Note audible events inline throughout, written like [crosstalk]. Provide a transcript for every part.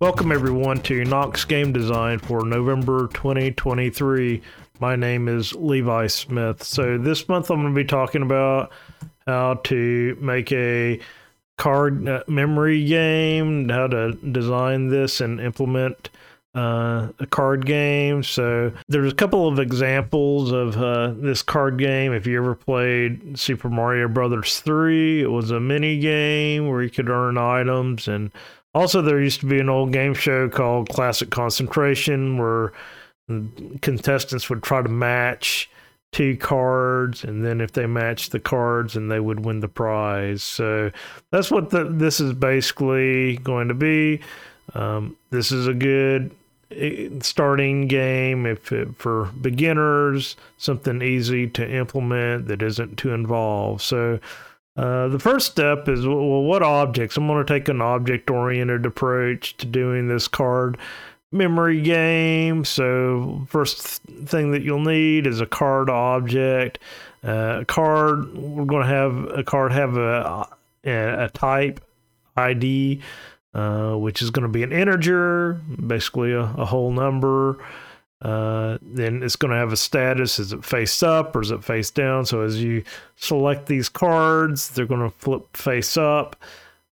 Welcome everyone to Knox Game Design for November 2023. My name is Levi Smith. So this month I'm going to be talking about how to make a card uh, memory game, how to design this and implement uh, a card game. So there's a couple of examples of uh, this card game. If you ever played Super Mario Brothers 3, it was a mini game where you could earn items and also, there used to be an old game show called Classic Concentration where contestants would try to match two cards, and then if they matched the cards, and they would win the prize. So that's what the, this is basically going to be. Um, this is a good eh, starting game if it, for beginners, something easy to implement that isn't too involved. So uh, the first step is well, what objects? I'm going to take an object oriented approach to doing this card memory game. So, first thing that you'll need is a card object. Uh, card, we're going to have a card have a, a, a type ID, uh, which is going to be an integer, basically a, a whole number. Uh, then it's going to have a status. Is it face up or is it face down? So as you select these cards, they're going to flip face up.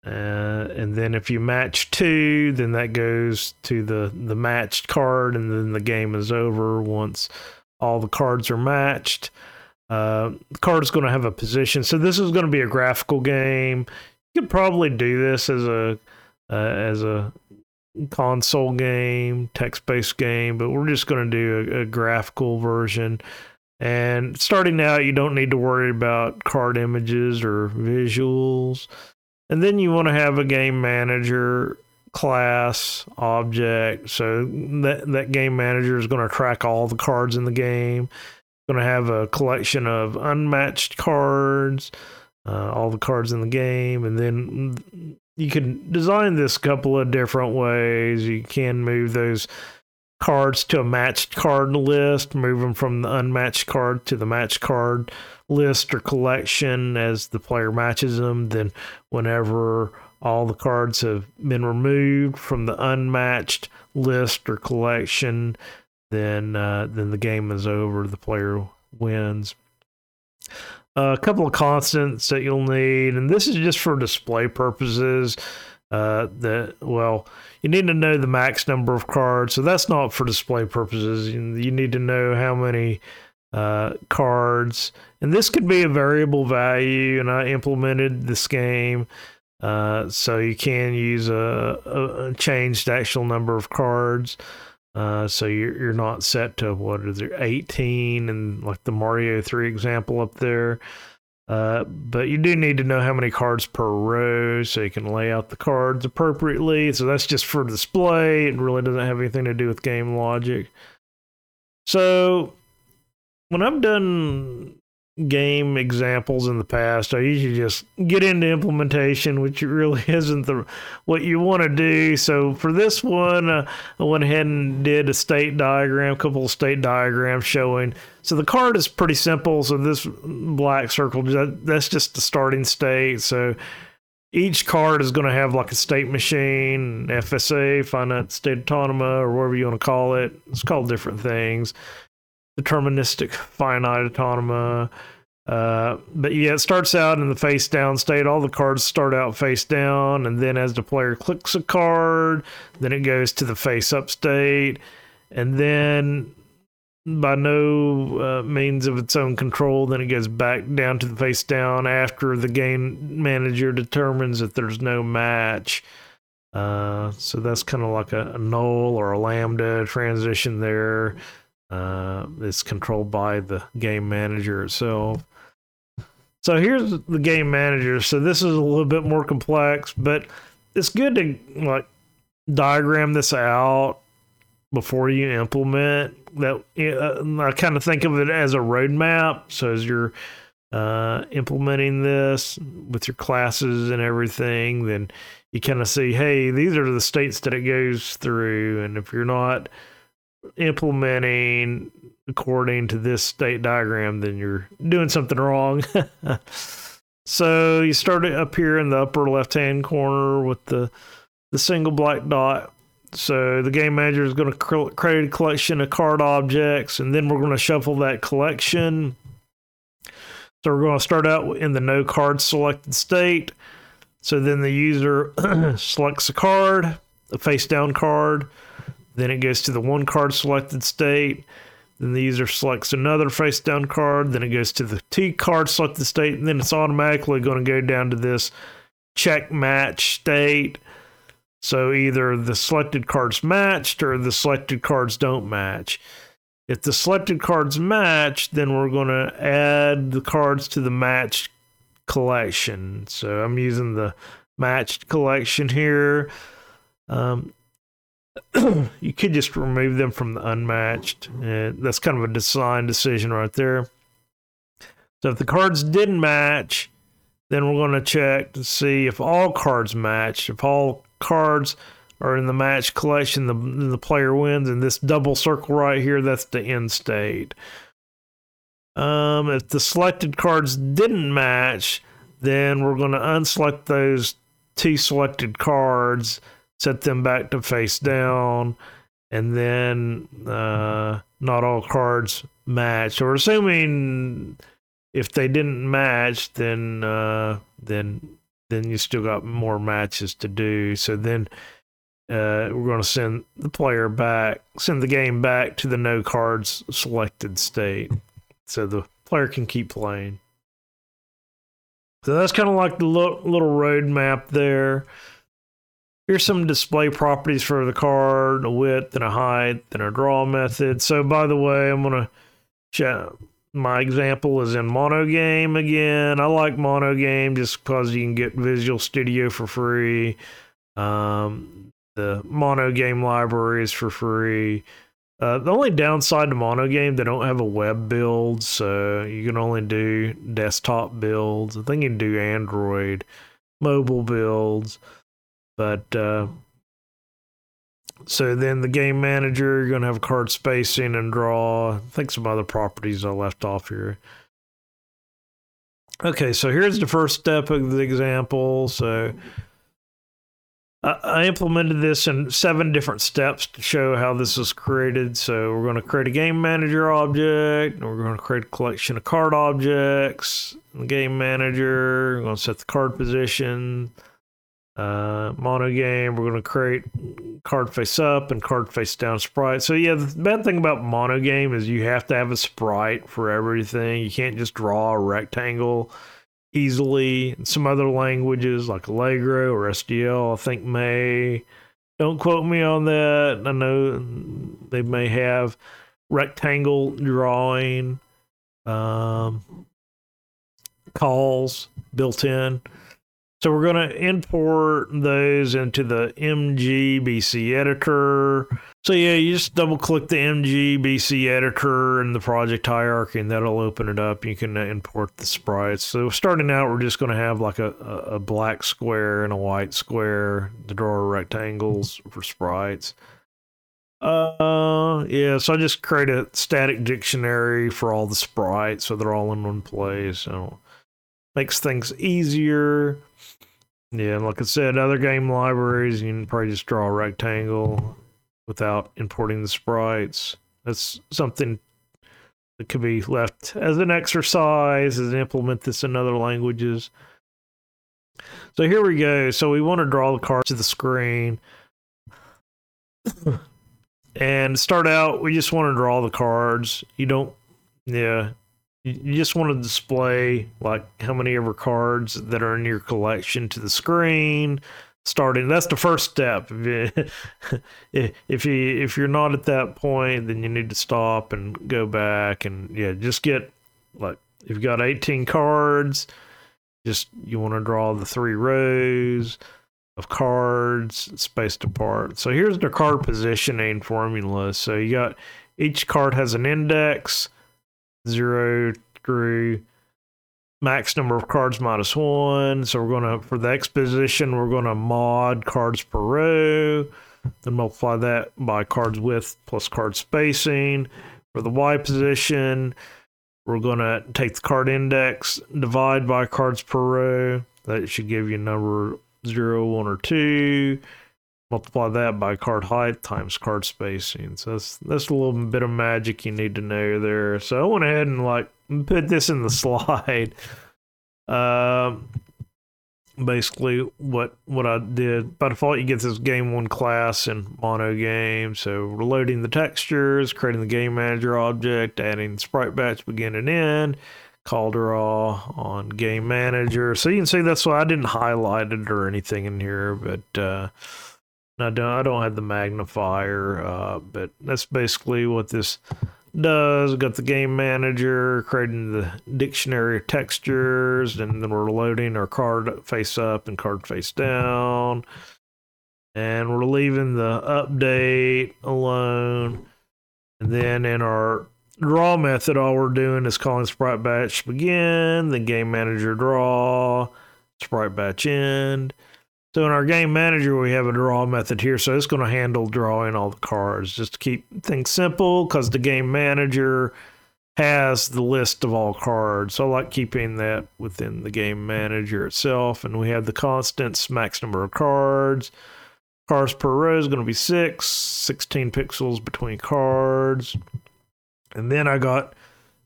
Uh, and then if you match two, then that goes to the, the matched card, and then the game is over once all the cards are matched. Uh, the card is going to have a position. So this is going to be a graphical game. You could probably do this as a uh, as a console game, text based game, but we're just going to do a, a, graphical version. And starting out, you don't need to worry about card images or visuals. And then you want to have a game manager class object. So that, that game manager is going to track all the cards in the game. Going to have a collection of unmatched cards, uh, all the cards in the game, and then you can design this a couple of different ways. You can move those cards to a matched card list, move them from the unmatched card to the matched card list or collection as the player matches them. Then, whenever all the cards have been removed from the unmatched list or collection, then uh, then the game is over. The player wins a couple of constants that you'll need, and this is just for display purposes. Uh, that well, you need to know the max number of cards, so that's not for display purposes. You, you need to know how many uh, cards, and this could be a variable value. And I implemented this game. Uh, so you can use a, a, a changed actual number of cards. Uh, so you're you're not set to what is there 18 and like the Mario 3 example up there. Uh, but you do need to know how many cards per row so you can lay out the cards appropriately. So that's just for display. It really doesn't have anything to do with game logic. So when I'm done game examples in the past. I usually just get into implementation, which really [laughs] isn't the what you want to do. So for this one, uh, I went ahead and did a state diagram, a couple of state diagrams showing. So the card is pretty simple. So this black circle, that's just the starting state. So each card is going to have like a state machine, FSA, finite state automata, or whatever you want to call it. It's called different things deterministic finite automata. Uh, but yeah, it starts out in the face down state. All the cards start out face down, and then as the player clicks a card, then it goes to the face up state, and then by no uh, means of its own control, then it goes back down to the face down after the game manager determines that there's no match. Uh, so that's kind of like a, a null or a lambda transition there. Uh, it's controlled by the game manager itself. So here's the game manager. So this is a little bit more complex, but it's good to like diagram this out before you implement that. Uh, I kind of think of it as a roadmap. So as you're uh, implementing this with your classes and everything, then you kind of see, hey, these are the states that it goes through, and if you're not implementing according to this state diagram, then you're doing something wrong. [laughs] so you start up here in the upper left hand corner with the the single black dot So the game manager is going to create a collection of card objects, and then we're going to shuffle that collection. So we're going to start out in the no card selected state. So then the user [clears throat] selects a card, a face down card. Then it goes to the one card selected state. Then the user selects another face down card. Then it goes to the T card selected state. And then it's automatically going to go down to this check match state. So either the selected cards matched or the selected cards don't match. If the selected cards match, then we're going to add the cards to the matched collection. So I'm using the matched collection here. Um, [clears throat] you could just remove them from the unmatched. And that's kind of a design decision right there. So if the cards didn't match, then we're going to check to see if all cards match. If all cards are in the match collection, the, the player wins. And this double circle right here, that's the end state. Um, if the selected cards didn't match, then we're going to unselect those T selected cards, set them back to face down, and then uh, not all cards match. Or assuming if they didn't match, then uh, then then you still got more matches to do. So then uh, we're going to send the player back, send the game back to the no cards selected state, so the player can keep playing. So that's kind of like the little roadmap there. Here's some display properties for the card, a width and a height, and a draw method. So by the way, I'm gonna chat. My example is in Monogame again. I like Monogame just because you can get Visual Studio for free. Um, the Monogame library is for free. Uh, the only downside to Monogame, they don't have a web build, so you can only do desktop builds. I think you can do Android mobile builds, but uh, so then the game manager, you're gonna have card spacing and draw. I think some other properties I left off here. Okay, so here's the first step of the example. So I implemented this in seven different steps to show how this is created. So we're going to create a game manager object, and we're going to create a collection of card objects. The game manager, we're going to set the card position. Uh, mono game, we're going to create card face up and card face down sprite. So yeah, the bad thing about mono game is you have to have a sprite for everything. You can't just draw a rectangle easily. Some other languages like Allegro or SDL, I think may. Don't quote me on that. I know they may have rectangle drawing um, calls built in. So we're going to import those into the MGCB editor. So yeah, you just double click the MGCB editor in the project hierarchy and that'll open it up. You can import the sprites. So starting out, we're just going to have like a, a black square and a white square to draw rectangles for sprites. Uh, yeah, so I just create a static dictionary for all the sprites so they're all in one place. Makes things easier. Yeah, like I said, other game libraries, you can probably just draw a rectangle without importing the sprites. That's something that could be left as an exercise as implement this in other languages. So here we go. So we want to draw the cards to the screen. [laughs] and start out, we just want to draw the cards. You don't, yeah, you just want to display like how many of ever cards that are in your collection to the screen starting. That's the first step. [laughs] If you if you're not at that point then you need to stop and go back and yeah just get like if you've got 18 cards just you want to draw the three rows of cards spaced apart. So here's the card positioning formula. So you got each card has an index zero through max number of cards minus one. So we're going to, for the X position, we're going to mod cards per row, then multiply that by cards width plus card spacing. For the Y position, we're going to take the card index, divide by cards per row. That should give you number zero, one, or two. Multiply that by card height times card spacing. So that's that's a little bit of magic you need to know there. So I went ahead and like put this in the [laughs] slide. Um, basically what what I did by default you get this game one class in mono game so we're loading the textures creating the game manager object adding sprite batch begin and end call draw on game manager so you can see that's why I didn't highlight it or anything in here but uh I don't I don't have the magnifier uh but that's basically what this does. Got the game manager, creating the dictionary of textures, and then we're loading our card face up and card face down. And we're leaving the update alone. And then in our draw method, all we're doing is calling sprite batch begin, the game manager draw, sprite batch end. So in our game manager, we have a draw method here. So it's going to handle drawing all the cards just to keep things simple because the game manager has the list of all cards. So I like keeping that within the game manager itself. And we have the constants max number of cards. Cards per row is going to be six, 16 pixels between cards. And then I got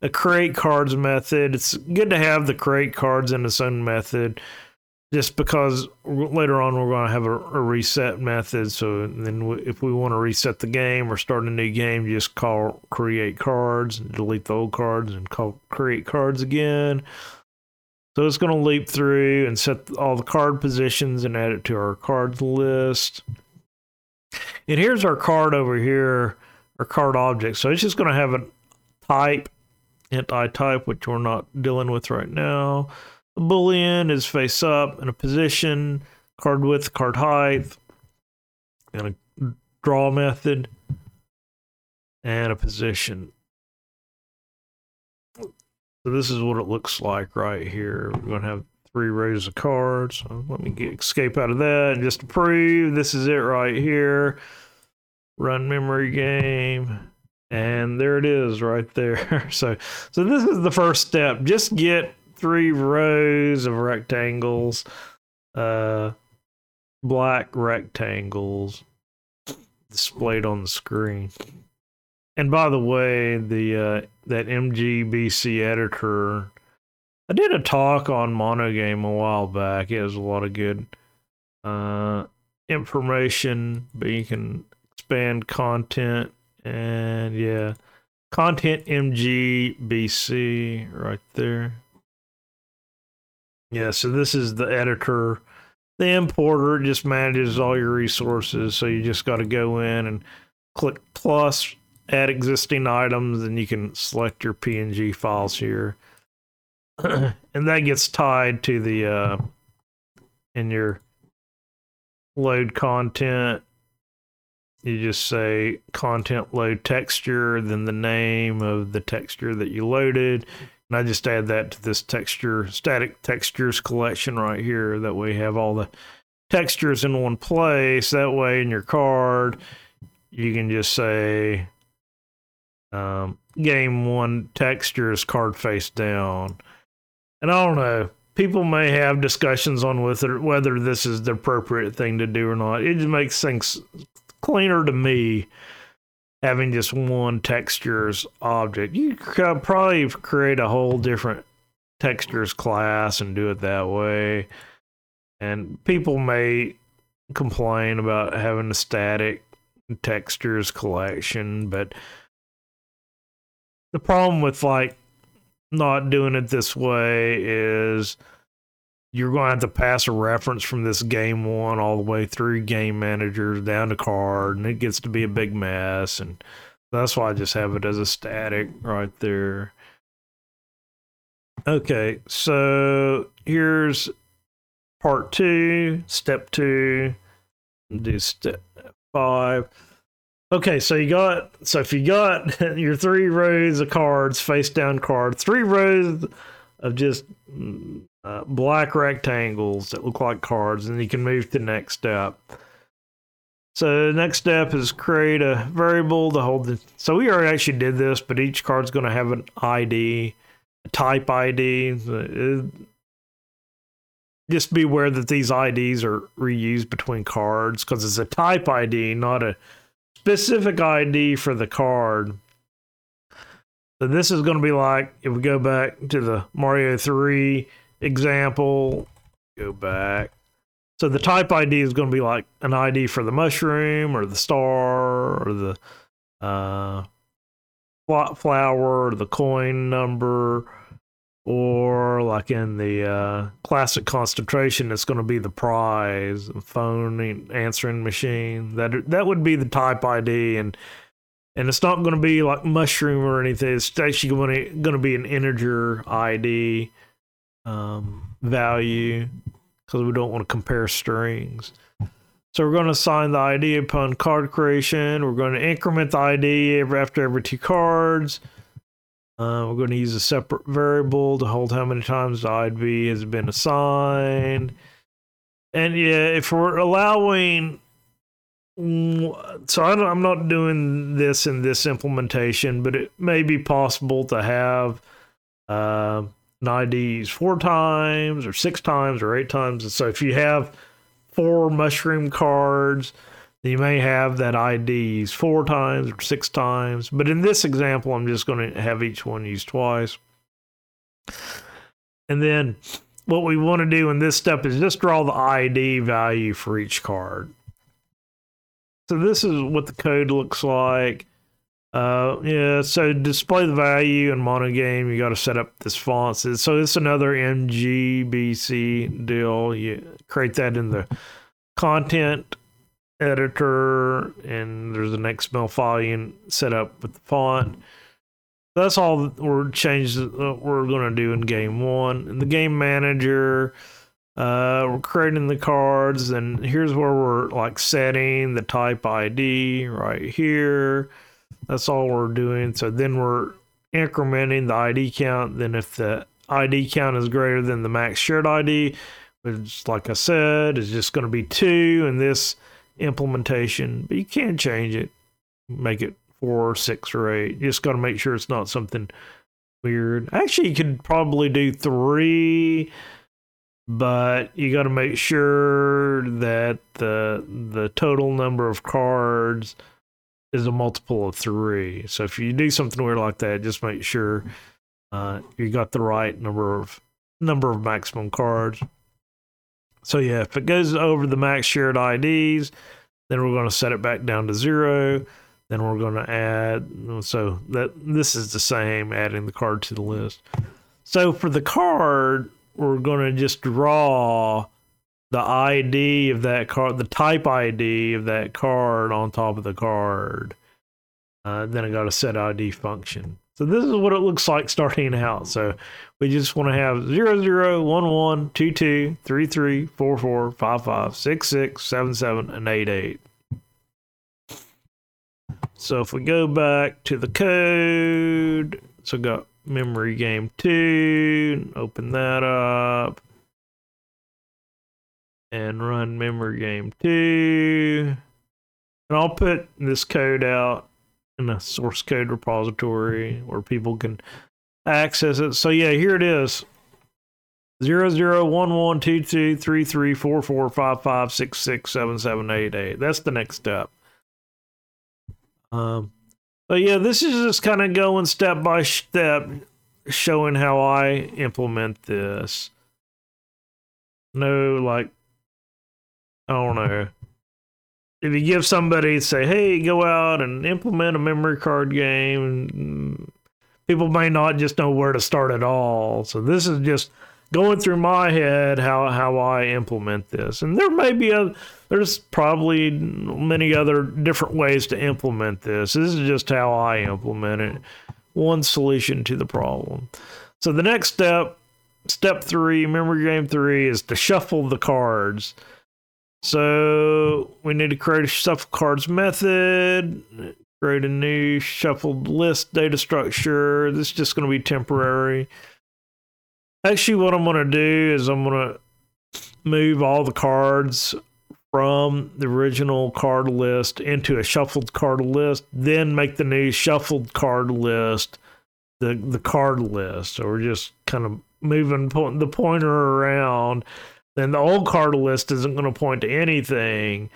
a create cards method. It's good to have the create cards in its own method just because later on we're going to have a, a reset method. So then w- if we want to reset the game or start a new game, just call create cards and delete the old cards and call create cards again. So it's going to leap through and set all the card positions and add it to our cards list. And here's our card over here, our card object. So it's just going to have a type, int i type, which we're not dealing with right now. Boolean is face up in a position, card width, card height, and a draw method, and a position. So this is what it looks like right here. We're going to have three rows of cards. So let me get escape out of that. And just to prove, this is it right here. Run memory game. And there it is right there. [laughs] So so this is the first step. Just get three rows of rectangles, uh, black rectangles displayed on the screen. And by the way, the uh, that MGCB editor, I did a talk on Monogame a while back. It has a lot of good uh, information, but you can expand content and yeah, content MGCB right there. Yeah, so this is the editor. The importer just manages all your resources. So you just got to go in and click plus, add existing items, and you can select your PNG files here. [clears throat] and that gets tied to the uh, in your load content. You just say content load texture, then the name of the texture that you loaded and I just add that to this texture, static textures collection right here. That you have all the textures in one place. That way in your card, you can just say um, game one textures card face down. And I don't know. People may have discussions on whether whether this is the appropriate thing to do or not. It just makes things cleaner to me having just one textures object. You could probably create a whole different textures class and do it that way. And people may complain about having a static textures collection, but the problem with like not doing it this way is you're going to have to pass a reference from this game one all the way through game managers down to card, and it gets to be a mm-hmm. big mess. And that's why I just have it as a static right there. Okay, so here's part two, step two, do step five. Okay, so you got so if you got [laughs] your three rows of cards, face down card, three rows of just uh, black rectangles that look like cards, and you can move to the next step. So the next step is create a variable to hold the. So we already actually did this, but each card's going to have an ID, a type ID. just be aware that these IDs are reused between cards because it's a type ID, not a specific ID for the card. So this is going to be like if we go back to the Mario 3 example, go back. So the type ID is going to be like an ID for the mushroom or the star or the uh, flower or the coin number or like in the uh, classic concentration, it's going to be the prize phone answering machine. That that would be the type ID, and and it's not going to be like mushroom or anything. It's actually going to going to be an integer ID um, value because we don't want to compare strings. So we're going to assign the ID upon card creation. We're going to increment the ID after every two cards. Uh, we're going to use a separate variable to hold how many times the ID has been assigned. And yeah, if we're allowing, so I am not doing this in this implementation, but it may be possible to have uh, an IDs four times or six times or eight times. And so if you have four mushroom cards, you may have that IDs four times or six times, but in this example, I'm just going to have each one used twice. And then what we want to do in this step is just draw the ID value for each card. So this is what the code looks like. Uh, yeah, so display the value in monogame, you got to set up this font. So it's another MGCB deal. You create that in the content editor and there's an XML file you set up with the font. That's all we're changes we're going to do in game one. In the game manager, uh, we're creating the cards, and here's where we're like setting the type ID right here. That's all we're doing. So then we're incrementing the ID count. Then if the ID count is greater than the max shared ID, which, like I said, is just going to be two, in this implementation, but you can change it, make it four, six, or eight. You just got to make sure it's not something weird. Actually, you could probably do three, but you got to make sure that the the total number of cards is a multiple of three. So if you do something weird like that, just make sure uh, you got the right number of number of maximum cards. So yeah, if it goes over the max shared IDs, then we're going to set it back down to zero. Then we're going to add, so that this is the same, adding the card to the list. So for the card, we're going to just draw the ID of that card, the type ID of that card on top of the card. Uh, then I got a set ID function. So this is what it looks like starting out. So we just want to have 0, 0, 1, 1, 2, 2, 3, 3, 4, 4, 5, 5, 6, 6, 7, 7, and 8, 8. So if we go back to the code, so got memory game 2, open that up, and run memory game 2. And I'll put this code out in a source code repository where people can access it. So yeah, here it is. Zero zero one one two two three three four four five five six six seven seven eight eight. That's the next step. Um, but yeah, this is just kind of going step by step, showing how I implement this. No, like, I don't know if you give somebody say, "Hey, go out and implement a memory card game," people may not just know where to start at all. So this is just going through my head how how I implement this, and there may be a there's probably many other different ways to implement this. This is just how I implement it. One solution to the problem. So the next step, step three, memory game three, is to shuffle the cards. So we need to create a shuffle cards method, create a new shuffled list data structure. This is just going to be temporary. Actually, what I'm going to do is I'm going to move all the cards from the original card list into a shuffled card list, then make the new shuffled card list the the card list. So we're just kind of moving the pointer around then the old card list isn't going to point to anything.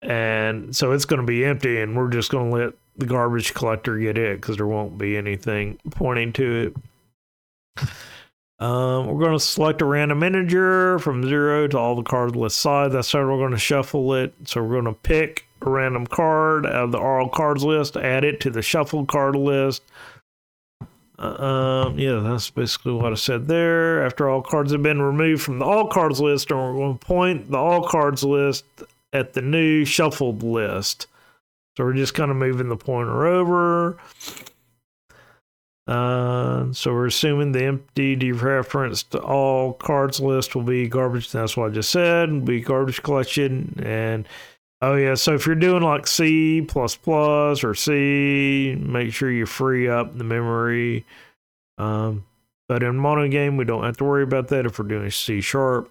And so it's going to be empty, and we're just going to let the garbage collector get it because there won't be anything pointing to it. Um, we're going to select a random integer from zero to all the cards list side. That's how we're going to shuffle it. So we're going to pick a random card out of the all cards list, add it to the shuffled card list. Uh, um, yeah, that's basically what I said there. After all cards have been removed from the all cards list, going to point the all cards list at the new shuffled list. So we're just kind of moving the pointer over. Uh, so we're assuming the empty dereferenced all cards list will be garbage. That's what I just said. Will be garbage collection. And oh yeah, so if you're doing like C plus plus or C, make sure you free up the memory. Um, but in mono game, we don't have to worry about that if we're doing C sharp.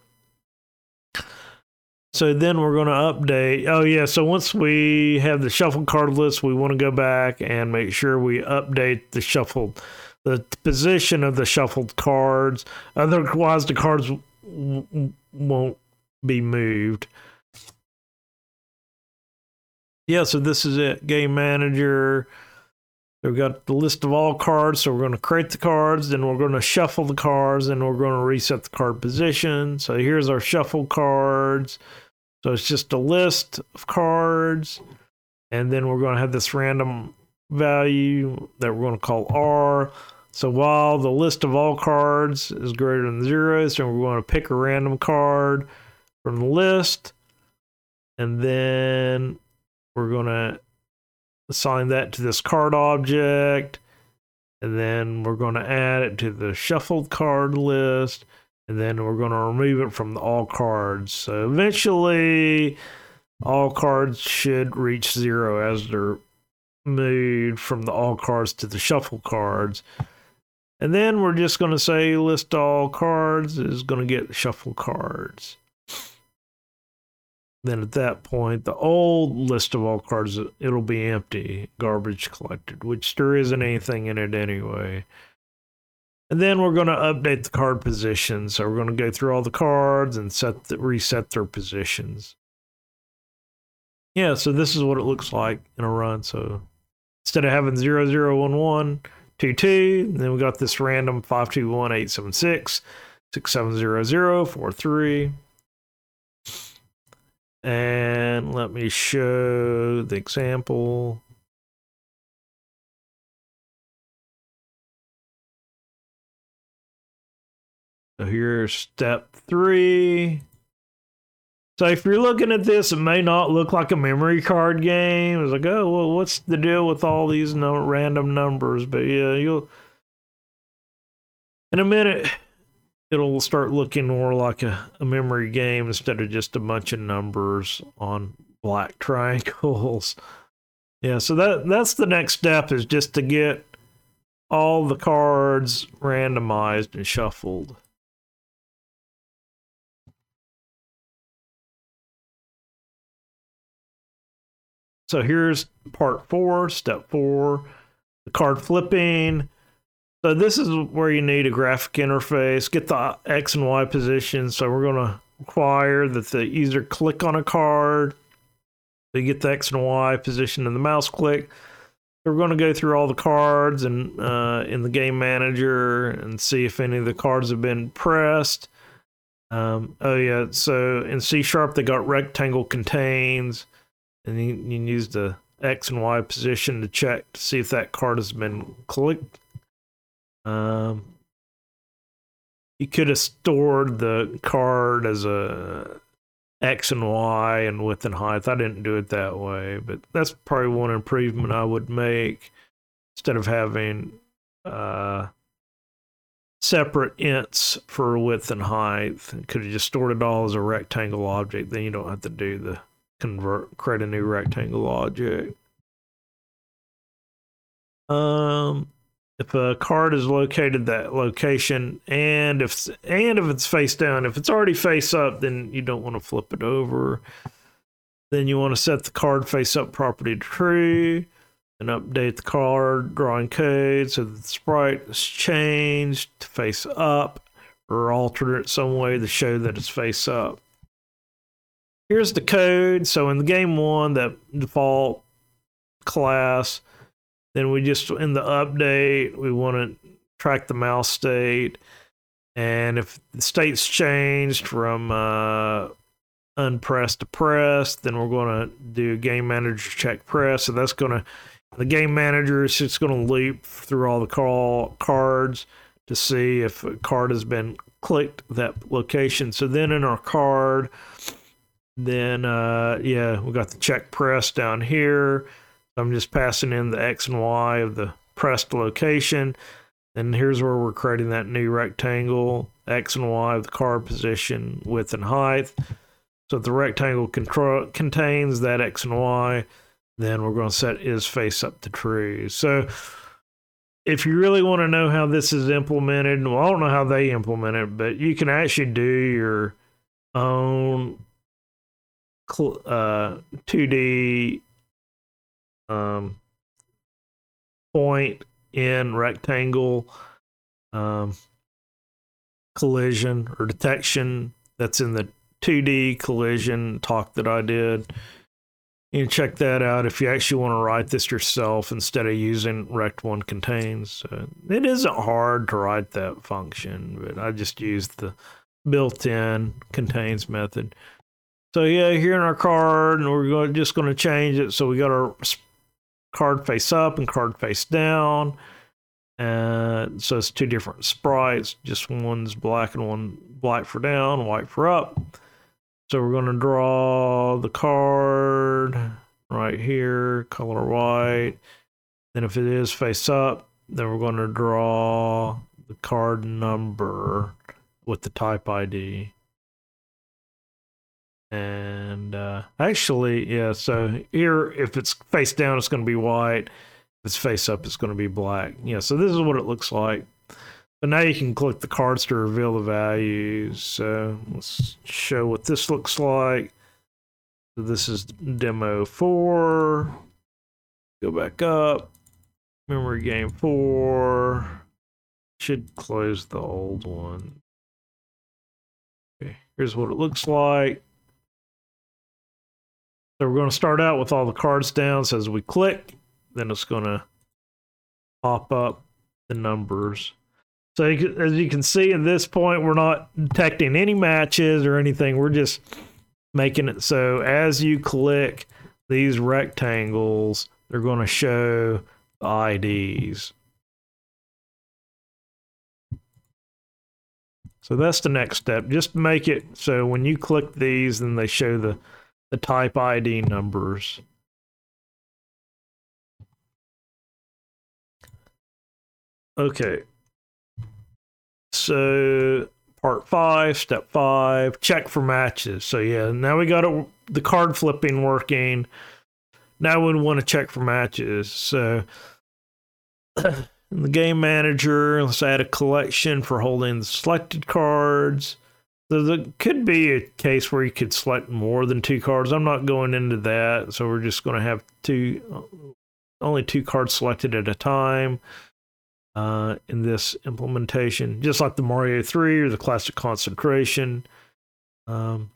So then we're going to update. Oh, yeah. So once we have the shuffled card list, we want to go back and make sure we update the shuffled, the position of the shuffled cards. Otherwise, the cards w- won't be moved. Yeah, so this is it. Game manager. We've got the list of all cards, so we're going to create the cards, then we're going to shuffle the cards, and we're going to reset the card position. So here's our shuffle cards. So it's just a list of cards, and then we're going to have this random value that we're going to call R. So while the list of all cards is greater than zero, so we're going to pick a random card from the list, and then we're going to assign that to this card object, and then we're going to add it to the shuffled card list, and then we're going to remove it from the all cards. So eventually, all cards should reach zero as they're moved from the all cards to the shuffle cards. And then we're just going to say list all cards is going to get shuffle cards then at that point, the old list of all cards, it'll be empty, garbage collected, which there isn't anything in it anyway. And then we're going to update the card positions. So we're going to go through all the cards and set the, reset their positions. Yeah, so this is what it looks like in a run. So instead of having 0011, 22, then we got this random 521 876 6700 43. And let me show the example. So here's step three. So if you're looking at this, it may not look like a memory card game. It's like, oh, well, what's the deal with all these no- random numbers? But yeah, you'll in a minute it'll start looking more like a, a memory game instead of just a bunch of numbers on black [laughs] triangles. Yeah, so that that's the next step is just to get all the cards randomized and shuffled. So here's part four, step four, the card flipping. So this is where you need a graphic interface, get the X and Y position. So we're going to require that the user click on a card. to get the X and Y position in the mouse click. So we're going to go through all the cards and uh, in the game manager and see if any of the cards have been pressed. Um, oh yeah, so in C sharp they got rectangle contains, and you, you use the X and Y position to check to see if that card has been clicked um, you could have stored the card as a X and Y and width and height. I didn't do it that way, but that's probably one improvement I would make instead of having uh, separate ints for width and height. Could have just stored it all as a rectangle object. Then you don't have to do the convert, create a new rectangle object. Um, if a card is located that location and if and if it's face down if it's already face up then you don't want to flip it over then you want to set the card face up property to true and update the card drawing code so the sprite is changed to face up or alter it some way to show that it's face up. Here's the code. So in the game one, that default class, then we just in the update, we want to track the mouse state. And if the state's changed from uh, unpressed to pressed, then we're going to do game manager check press. So that's going to, the game manager is just going to loop through all the call cards to see if a card has been clicked that location. So then in our card, then uh, yeah, we got the check press down here. I'm just passing in the X and Y of the pressed location. And here's where we're creating that new rectangle, X and Y of the card position, width and height. So if the rectangle control, contains that X and Y, then we're going to set is face up to true. So if you really want to know how this is implemented, well, I don't know how they implement it, but you can actually do your own uh, 2D um, point in rectangle um, collision or detection that's in the 2D collision talk that I did. You can check that out if you actually want to write this yourself instead of using rect1 contains. Uh, it isn't hard to write that function, but I just used the built-in contains method. So yeah, here in our card, and we're going, just going to change it. So we got our card face up and card face down. And so it's two different sprites. Just one's black and one black for down, white for up. So we're going to draw the card right here, color white. Then if it is face up, then we're going to draw the card number with the type ID. And uh, actually, yeah, so here, if it's face down, it's going to be white. If it's face up, it's going to be black. Yeah, so this is what it looks like. But now you can click the cards to reveal the values. So let's show what this looks like. So this is demo four. Go back up. Memory game four. Should close the old one. Okay, here's what it looks like. So we're going to start out with all the cards down. So as we click, then it's going to pop up the numbers. So as you can see at this point, we're not detecting any matches or anything. We're just making it so as you click these rectangles, they're going to show the IDs. So that's the next step. Just make it so when you click these, then they show the, the type ID numbers. Okay, so part five, step five, check for matches. So yeah, now we got it, the card flipping working. Now we want to check for matches. So [clears throat] the game manager, let's add a collection for holding the selected cards. There could be a case where you could select more than two cards. I'm not going into that, so we're just going to have two, only two cards selected at a time uh, in this implementation, just like the Mario 3 or the classic concentration. Um,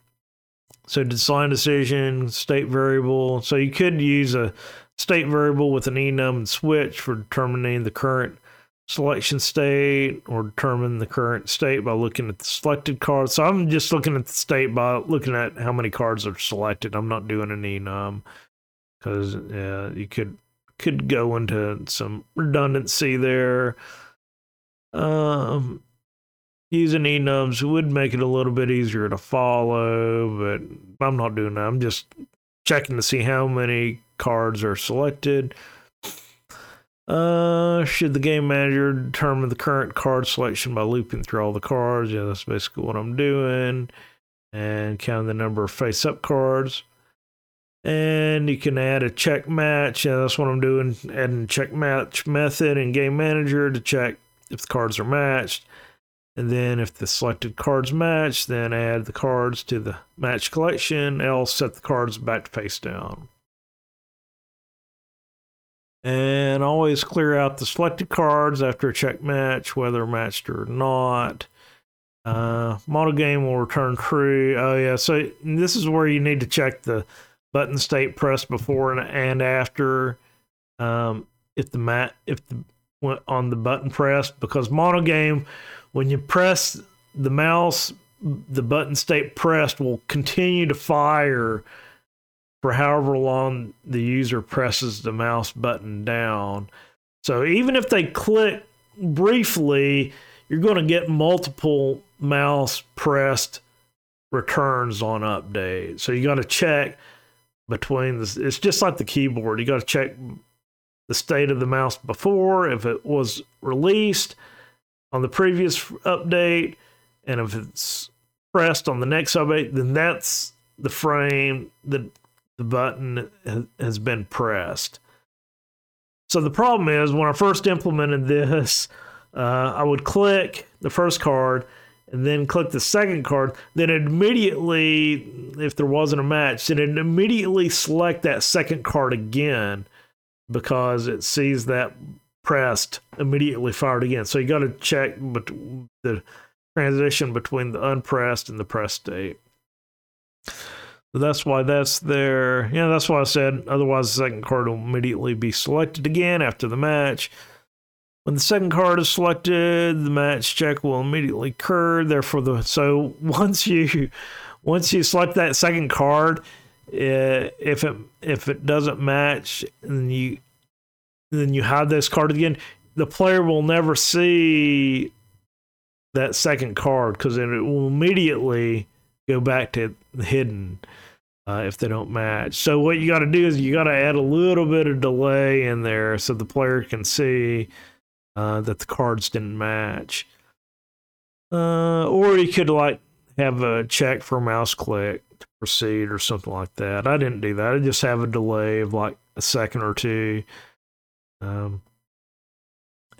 so design decision, state variable. So you could use a state variable with an enum and switch for determining the current selection state or determine the current state by looking at the selected cards. So I'm just looking at the state by looking at how many cards are selected. I'm not doing any enum because you could could go into some redundancy there. Um, using enums would make it a little bit easier to follow, but I'm not doing that. I'm just checking to see how many cards are selected. Uh, should the game manager determine the current card selection by looping through all the cards? Yeah, that's basically what I'm doing. And count the number of face up cards. And you can add a check match. Yeah, that's what I'm doing. Adding check match method in game manager to check if the cards are matched. And then if the selected cards match, then add the cards to the match collection, else set the cards back to face down. And always clear out the selected cards after a check match, whether matched or not. Uh, MonoGame will return true. Oh yeah, so this is where you need to check the button state pressed before and, and after. Um, if the mat if the on the button pressed because mono game when you press the mouse the button state pressed will continue to fire for however long the user presses the mouse button down. So even if they click briefly, you're going to get multiple mouse pressed returns on update. So you got to check between this. It's just like the keyboard. You got to check the state of the mouse before, if it was released on the previous update, and if it's pressed on the next update, then that's the frame that the button has been pressed. So the problem is when I first implemented this, uh, I would click the first card and then click the second card. Then immediately, if there wasn't a match, then it immediately select that second card again because it sees that pressed immediately fired again. So you got to check the transition between the unpressed and the pressed state. That's why that's there. Yeah, that's why I said otherwise the second card will immediately be selected again after the match. When the second card is selected, the match check will immediately occur. Therefore, the so [laughs] once you once you select that second card, uh, if it if it doesn't match, and you then you hide this card again, the player will never see that second card because it will immediately go back to hidden uh, if they don't match. So what you got to do is you got to add a little bit of delay in there so the player can see uh, that the cards didn't match. Uh, or you could like have a check for mouse click to proceed or something like that. I didn't do that. I just have a delay of like a second or two um,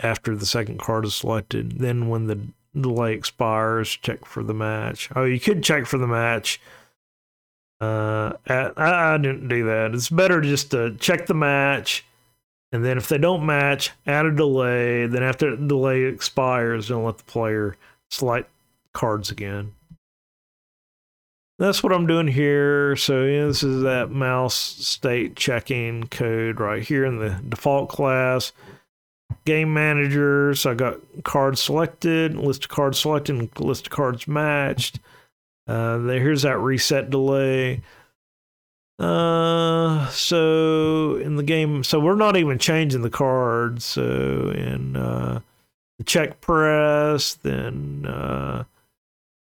after the second card is selected. Then when the delay expires, check for the match. Oh, you could check for the match. Uh, I, I didn't do that. It's better just to check the match, and then if they don't match, add a delay. Then after the delay expires, then let the player select cards again. That's what I'm doing here. So yeah, this is that mouse state checking code right here in the default class game manager. So I got cards selected, list of cards selected, list of cards matched. Uh, here's that reset delay. Uh, so in the game, so we're not even changing the cards. So in uh, the check press, then uh,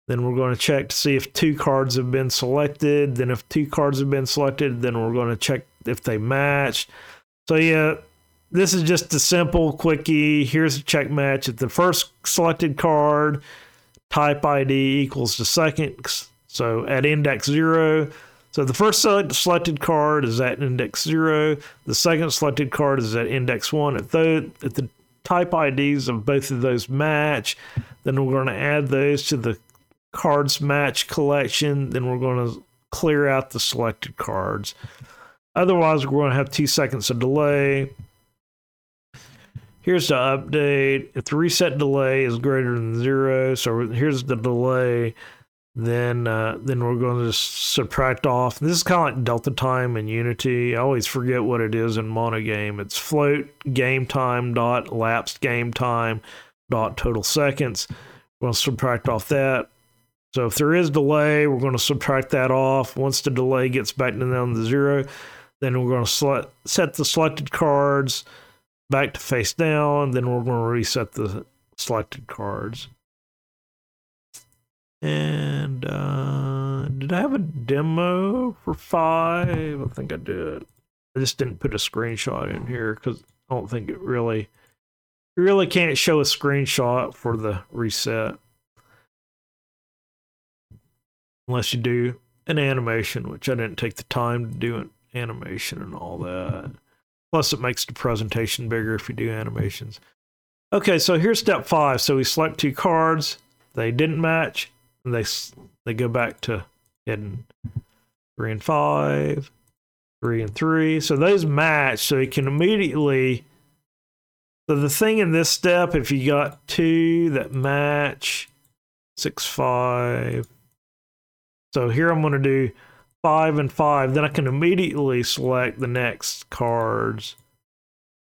then we're going to check to see if two cards have been selected. Then if two cards have been selected, then we're going to check if they match. So yeah, this is just a simple quickie. Here's a check match. If the first selected card type ID equals the second, so at index zero. So the first selected card is at index zero. The second selected card is at index one. If the, if the type IDs of both of those match, then we're going to add those to the cards match collection. Then we're going to clear out the selected cards. Otherwise, we're going to have two seconds of delay. Here's the update. If the reset delay is greater than zero, so here's the delay, then uh, then we're going to subtract off. This is kind of like delta time in Unity. I always forget what it is in MonoGame. It's float game time dot lapsed game time dot total seconds. To subtract off that. So if there is delay, we're going to subtract that off. Once the delay gets back down to zero, then we're going to set the selected cards back to face down. Then we're going to reset the selected cards. And uh, did I have a demo for five? I think I did. I just didn't put a screenshot in here because I don't think it really, you really can't show a screenshot for the reset unless you do an animation, which I didn't take the time to do an animation and all that. Plus, it makes the presentation bigger if you do animations. Okay, so here's step five. So we select two cards. They didn't match. And they they go back to hidden. Three and five. Three and three. So those match. So you can immediately. So the thing in this step, if you got two that match, six, five. So here I'm going to do five and five. Then I can immediately select the next cards.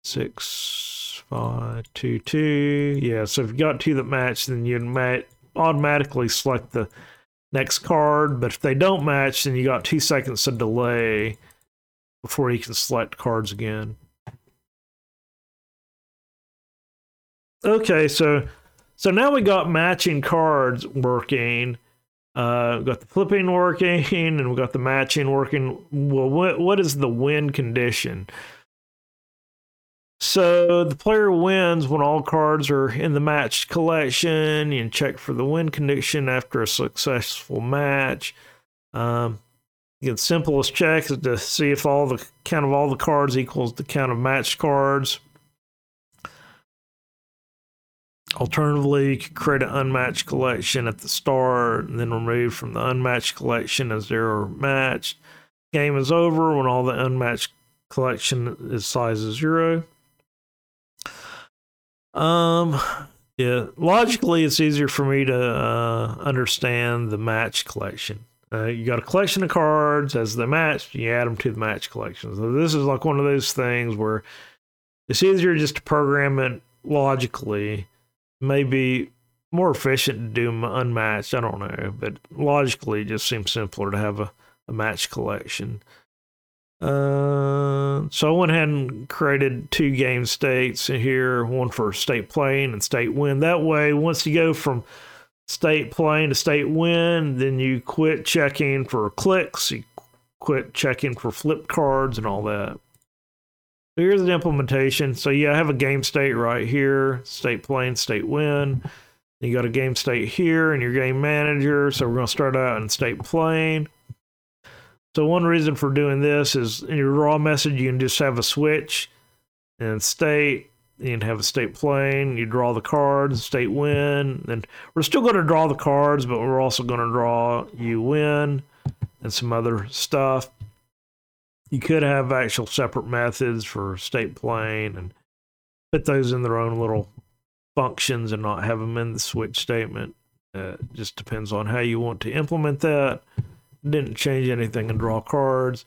Six, five, two, two. Yeah, so if you got two that match, then you ma- automatically select the next card. But if they don't match, then you got two seconds of delay before you can select cards again. Okay, so so now we got matching cards working. Uh, we got the flipping working, [laughs] and we got the matching working. Well, what what is the win condition? So the player wins when all cards are in the matched collection. Can check for the win condition after a successful match. Um, the simplest check is to see if all the count of all the cards equals the count of matched cards. Alternatively, you could create an unmatched collection at the start and then remove from the unmatched collection as they're matched. Game is over when all the unmatched collection is size zero. Um, yeah, logically, it's easier for me to uh, understand the match collection. Uh, you got a collection of cards as they match, you add them to the match collection. So this is like one of those things where it's easier just to program it logically. Maybe more efficient to do unmatched. I don't know, but logically, it just seems simpler to have a, a match collection. Uh, so I went ahead and created two game states here, one for state playing and state win. That way, once you go from state playing to state win, then you quit checking for clicks, you quit checking for flip cards and all that. So here's the implementation. So yeah, I have a game state right here, state playing, state win. You got a game state here in your game manager. So we're going to start out in state playing. So one reason for doing this is in your draw method, you can just have a switch and state. You can have a state playing. You draw the cards, state win. And we're still going to draw the cards, but we're also going to draw you win and some other stuff. You could have actual separate methods for state playing and put those in their own little functions and not have them in the switch statement. Uh, just depends on how you want to implement that. Didn't change anything and draw cards.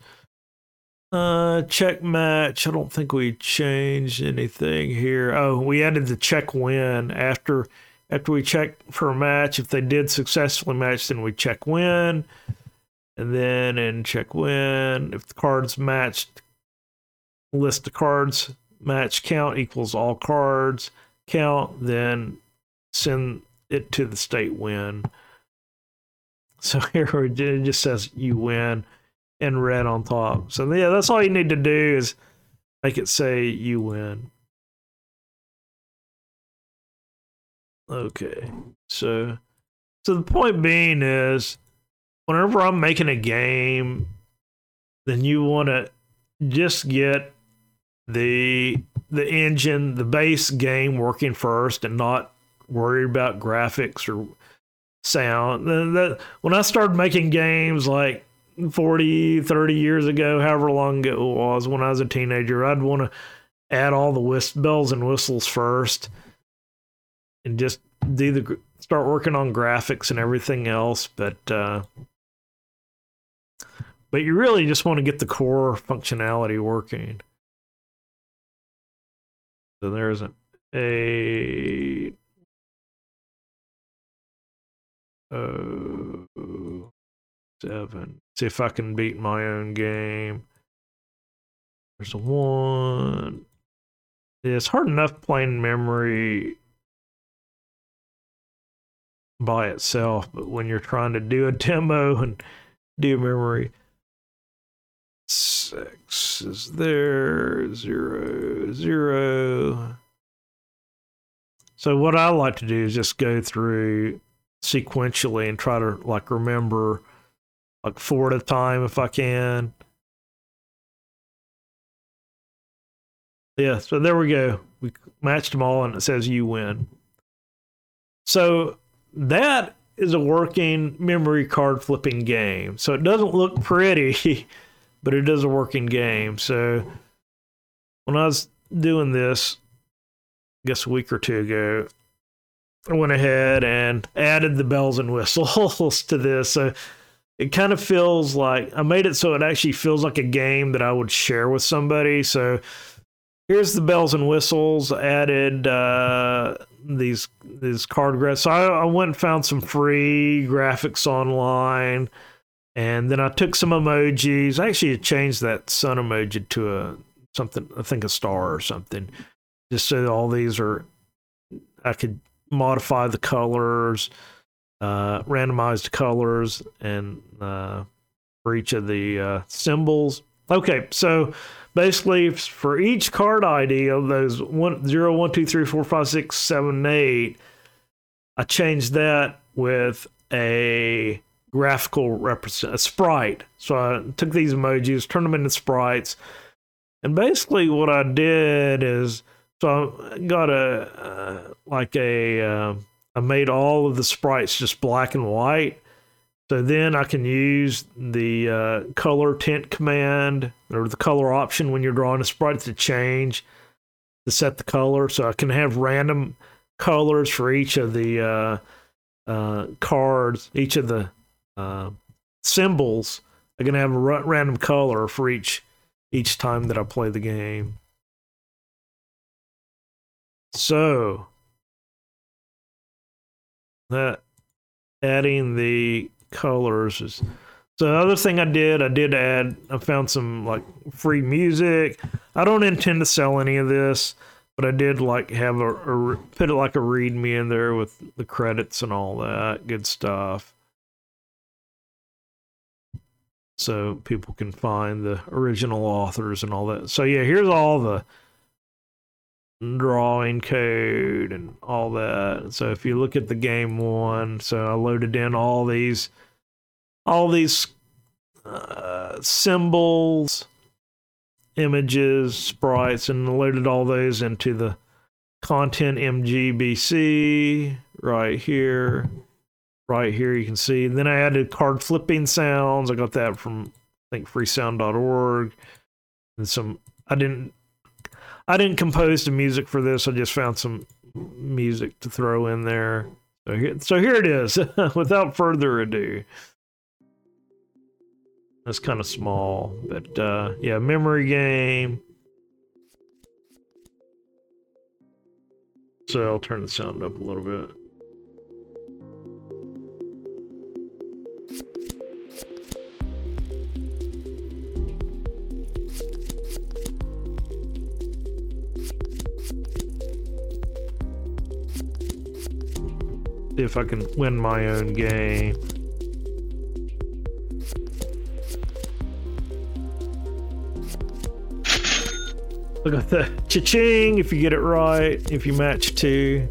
Uh, check match. I don't think we changed anything here. Oh, we added the check win after after we check for a match. If they did successfully match, then we check win, and then in check win, if the cards matched, list the cards match count equals all cards count, then send it to the state win. So [laughs] here it just says you win in red on top. So yeah, that's all you need to do is make it say you win. Okay. So so the point being is whenever I'm making a game, then you want to just get the the engine, the base game working first and not worry about graphics or sound. That, when I started making games like 40, 30 years ago, however long it was, when I was a teenager, I'd want to add all the whist- bells and whistles first and just do the start working on graphics and everything else. But uh, but you really just want to get the core functionality working. So there's a, a Oh, seven. See if I can beat my own game. There's a one. Yeah, it's hard enough playing memory by itself, but when you're trying to do a demo and do memory, six is there, zero, zero. So what I like to do is just go through sequentially and try to like remember like four at a time if I can. Yeah, so there we go. We matched them all and it says you win. So that is a working memory card flipping game. So it doesn't look pretty, [laughs] but it is a working game. So when I was doing this, I guess a week or two ago, I went ahead and added the bells and whistles [laughs] to this. So it kind of feels like I made it so it actually feels like a game that I would share with somebody. So here's the bells and whistles. Added uh, these these card graphics. So I, I went and found some free graphics online, and then I took some emojis. I actually changed that sun emoji to a something. I think a star or something, just so all these are. I could modify the colors, uh, randomize the colors, and uh, for each of the uh, symbols. Okay, so basically for each card ID of those one zero one two three four five six seven eight, I changed that with a graphical represent a sprite. So I took these emojis, turned them into sprites, and basically what I did is so I got a uh, like a uh, I made all of the sprites just black and white. So then I can use the uh, color tint command or the color option when you're drawing a sprite to change to set the color. So I can have random colors for each of the uh, uh, cards, each of the uh, symbols. I can have a random color for each each time that I play the game. So that adding the colors is so the other thing I did, I did add I found some like free music. I don't intend to sell any of this, but I did like have a, a put it like a readme in there with the credits and all that good stuff. So people can find the original authors and all that. So yeah, here's all the drawing code and all that. So if you look at the game one, so I loaded in all these all these uh, symbols, images, sprites, and loaded all those into the content MGBC right here. Right here, you can see. And then I added card flipping sounds. I got that from I think freesound.org. And some I didn't I didn't compose the music for this. I just found some music to throw in there. So here, so here it is. [laughs] Without further ado, that's kind of small, but uh, yeah, memory game. So I'll turn the sound up a little bit. If I can win my own game. Look at the cha-ching if you get it right, if you match two.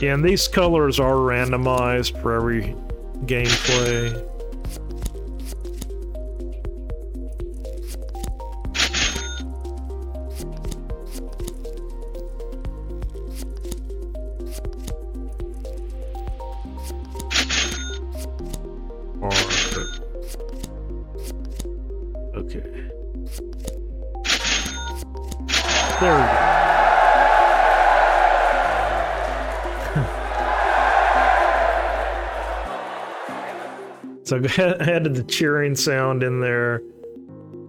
Yeah, and these colors are randomized for every gameplay. So [laughs] added the cheering sound in there.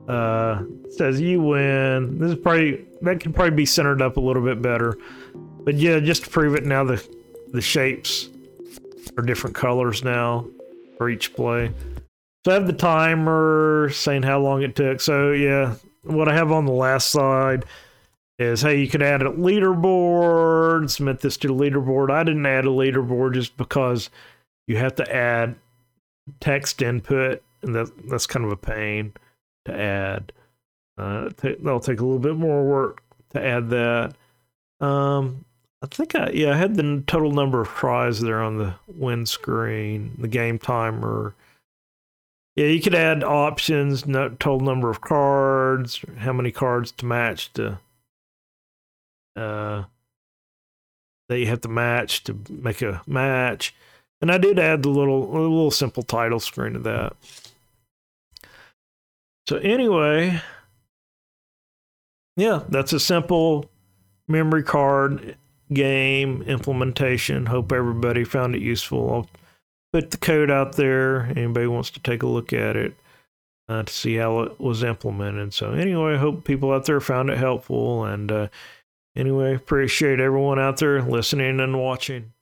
Uh, says you win. This is probably that could probably be centered up a little bit better, but yeah, just to prove it now the the shapes are different colors now for each play. So I have the timer saying how long it took. So yeah, what I have on the last side is hey, you could add a leaderboard, submit this to the leaderboard. I didn't add a leaderboard just because you have to add text input, and that that's kind of a pain to add. Uh, that'll take a little bit more work to add that. Um, I think I yeah I had the total number of tries there on the win screen, the game timer. Yeah, you could add options, no, total number of cards, how many cards to match to uh that you have to match to make a match. And I did add the little a little simple title screen to that. So anyway, yeah, that's a simple memory card game implementation. Hope everybody found it useful. I'll put the code out there. Anybody wants to take a look at it uh, to see how it was implemented. So anyway, I hope people out there found it helpful. And uh, anyway, appreciate everyone out there listening and watching.